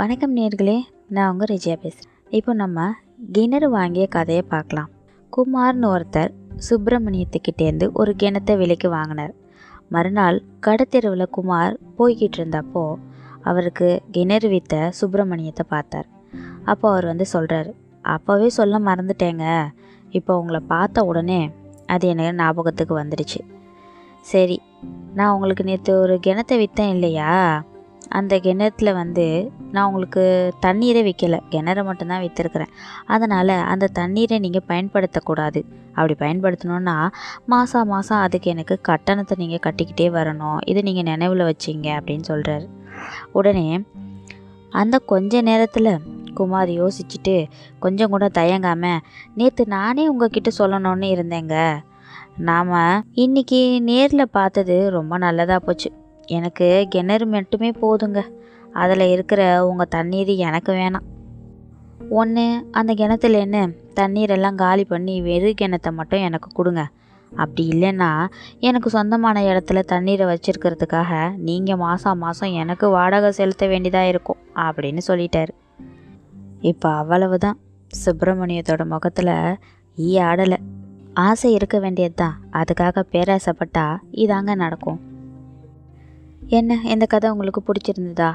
வணக்கம் நேர்களே நான் உங்கள் ரிஜியா பேசுகிறேன் இப்போ நம்ம கிணறு வாங்கிய கதையை பார்க்கலாம். குமார்னு ஒருத்தர் சுப்பிரமணியத்துக்கிட்டேருந்து ஒரு கிணத்தை விலைக்கு வாங்கினார். மறுநாள் கடத்தெருவில் குமார் போய்கிட்டு இருந்தப்போ அவருக்கு கிணறு வித்த சுப்பிரமணியத்தை பார்த்தார். அப்போ அவர் வந்து சொல்கிறாரு அப்போவே சொல்ல மறந்துட்டேங்க. இப்போ உங்களை பார்த்த உடனே அது எனக்கு ஞாபகத்துக்கு வந்துடுச்சு சரி நான் உங்களுக்கு நேற்று ஒரு கிணத்தை விற்றேன் இல்லையா? அந்த கிணத்துல வந்து நான் உங்களுக்கு தண்ணீரை விற்கலை கிணறு மட்டும்தான் விற்றுருக்குறேன் அதனால் அந்த தண்ணீரை நீங்கள் பயன்படுத்தக்கூடாது. அப்படி பயன்படுத்தணுன்னா மாதம் மாதம் அதுக்கு எனக்கு கட்டணத்தை நீங்கள் கட்டிக்கிட்டே வரணும். இதை நீங்கள் நினைவில் வச்சிங்க அப்படின்னு சொல்கிறாரு உடனே அந்த கொஞ்ச நேரத்தில் குமார் யோசிச்சுட்டு கொஞ்சம் கூட தயங்காமல் நேற்று நானே உங்ககிட்ட சொல்லணும்னு இருந்தேங்க. நாம் இன்னைக்கு நேரில் பார்த்தது ரொம்ப நல்லதாக போச்சு. எனக்கு கிணறு மட்டுமே போதுங்க. அதில் இருக்கிற உங்கள் தண்ணீர் எனக்கு வேணாம். ஒன்று அந்த கிணத்துல என்ன தண்ணீரெல்லாம் காலி பண்ணி வெறு கிணத்தை மட்டும் எனக்கு கொடுங்க. அப்படி இல்லைன்னா எனக்கு சொந்தமான இடத்துல தண்ணீரை வச்சிருக்கிறதுக்காக நீங்கள் மாதம் மாதம் எனக்கு வாடகை செலுத்த வேண்டியதாக இருக்கும் அப்படின்னு சொல்லிட்டாரு. இப்போ அவ்வளவு தான் சுப்பிரமணியத்தோட முகத்தில் ஈ ஆடலை. ஆசை இருக்க வேண்டியது தான் அதுக்காக பேராசைப்பட்டா இதாங்க நடக்கும். என்ன? இந்த கதை உங்களுக்கு பிடிச்சிருந்ததா?